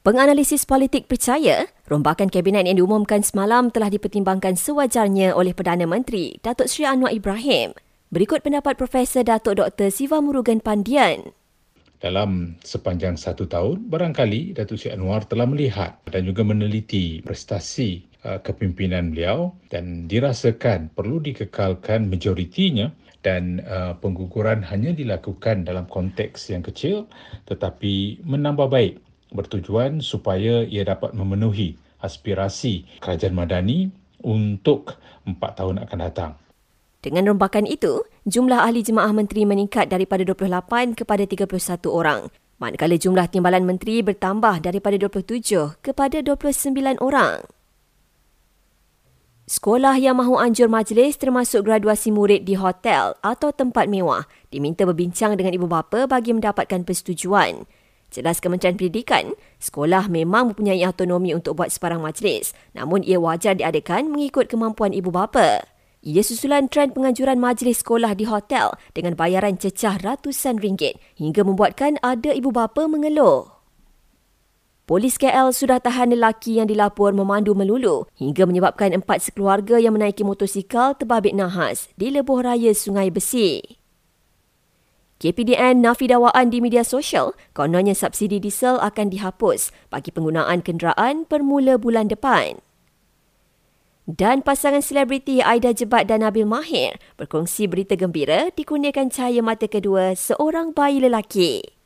Penganalisis politik percaya, rombakan kabinet yang diumumkan semalam telah dipertimbangkan sewajarnya oleh Perdana Menteri Datuk Seri Anwar Ibrahim. Berikut pendapat Profesor Datuk Dr. Siva Murugan Pandian. Dalam sepanjang satu tahun, barangkali Datuk Seri Anwar telah melihat dan juga meneliti prestasi uh, kepimpinan beliau dan dirasakan perlu dikekalkan majoritinya dan uh, pengguguran hanya dilakukan dalam konteks yang kecil tetapi menambah baik bertujuan supaya ia dapat memenuhi aspirasi kerajaan madani untuk empat tahun akan datang. Dengan rombakan itu, jumlah ahli jemaah menteri meningkat daripada 28 kepada 31 orang. Manakala jumlah timbalan menteri bertambah daripada 27 kepada 29 orang. Sekolah yang mahu anjur majlis termasuk graduasi murid di hotel atau tempat mewah diminta berbincang dengan ibu bapa bagi mendapatkan persetujuan. Jelas Kementerian Pendidikan, sekolah memang mempunyai autonomi untuk buat sebarang majlis, namun ia wajar diadakan mengikut kemampuan ibu bapa. Ia susulan trend penganjuran majlis sekolah di hotel dengan bayaran cecah ratusan ringgit hingga membuatkan ada ibu bapa mengeluh. Polis KL sudah tahan lelaki yang dilapor memandu melulu hingga menyebabkan empat sekeluarga yang menaiki motosikal terbabit nahas di lebuh raya Sungai Besi. KPDN nafi dakwaan di media sosial kononnya subsidi diesel akan dihapus bagi penggunaan kenderaan permula bulan depan. Dan pasangan selebriti Aida Jebat dan Nabil Mahir berkongsi berita gembira dikurniakan cahaya mata kedua seorang bayi lelaki.